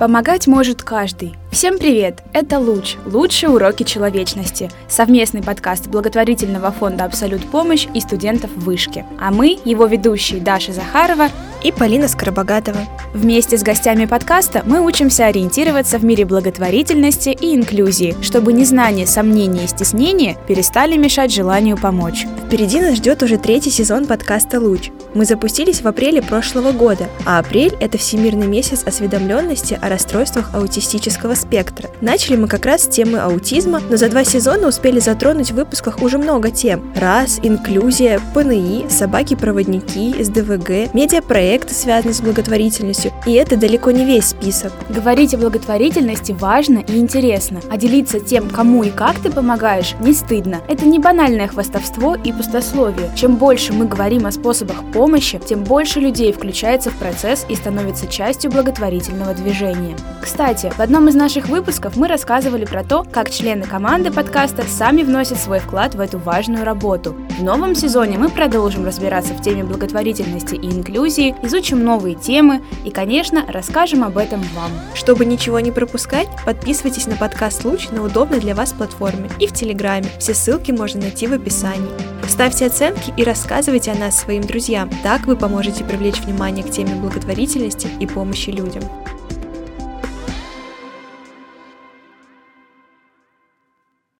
Помогать может каждый. Всем привет! Это «Луч» – лучшие уроки человечности. Совместный подкаст благотворительного фонда «Абсолют помощь» и студентов вышки. А мы, его ведущие Даша Захарова и Полина Скоробогатова. Вместе с гостями подкаста мы учимся ориентироваться в мире благотворительности и инклюзии, чтобы незнание, сомнения и стеснение перестали мешать желанию помочь. Впереди нас ждет уже третий сезон подкаста «Луч». Мы запустились в апреле прошлого года, а апрель – это Всемирный месяц осведомленности о расстройствах аутистического спектра. Начали мы как раз с темы аутизма, но за два сезона успели затронуть в выпусках уже много тем. РАС, инклюзия, ПНИ, собаки-проводники, СДВГ, медиапроекты, связанные с благотворительностью. И это далеко не весь список. Говорить о благотворительности важно и интересно, а делиться тем, кому и как ты помогаешь, не стыдно. Это не банальное хвастовство и пустословие. Чем больше мы говорим о способах помощи, тем больше людей включается в процесс и становится частью благотворительного движения. Кстати, в одном из наших выпусков мы рассказывали про то, как члены команды подкаста сами вносят свой вклад в эту важную работу. В новом сезоне мы продолжим разбираться в теме благотворительности и инклюзии, изучим новые темы и, конечно, расскажем об этом вам. Чтобы ничего не пропускать, подписывайтесь на подкаст «Луч» на удобной для вас платформе и в Телеграме. Все ссылки можно найти в описании. Ставьте оценки и рассказывайте о нас своим друзьям. Так вы поможете привлечь внимание к теме благотворительности и помощи людям.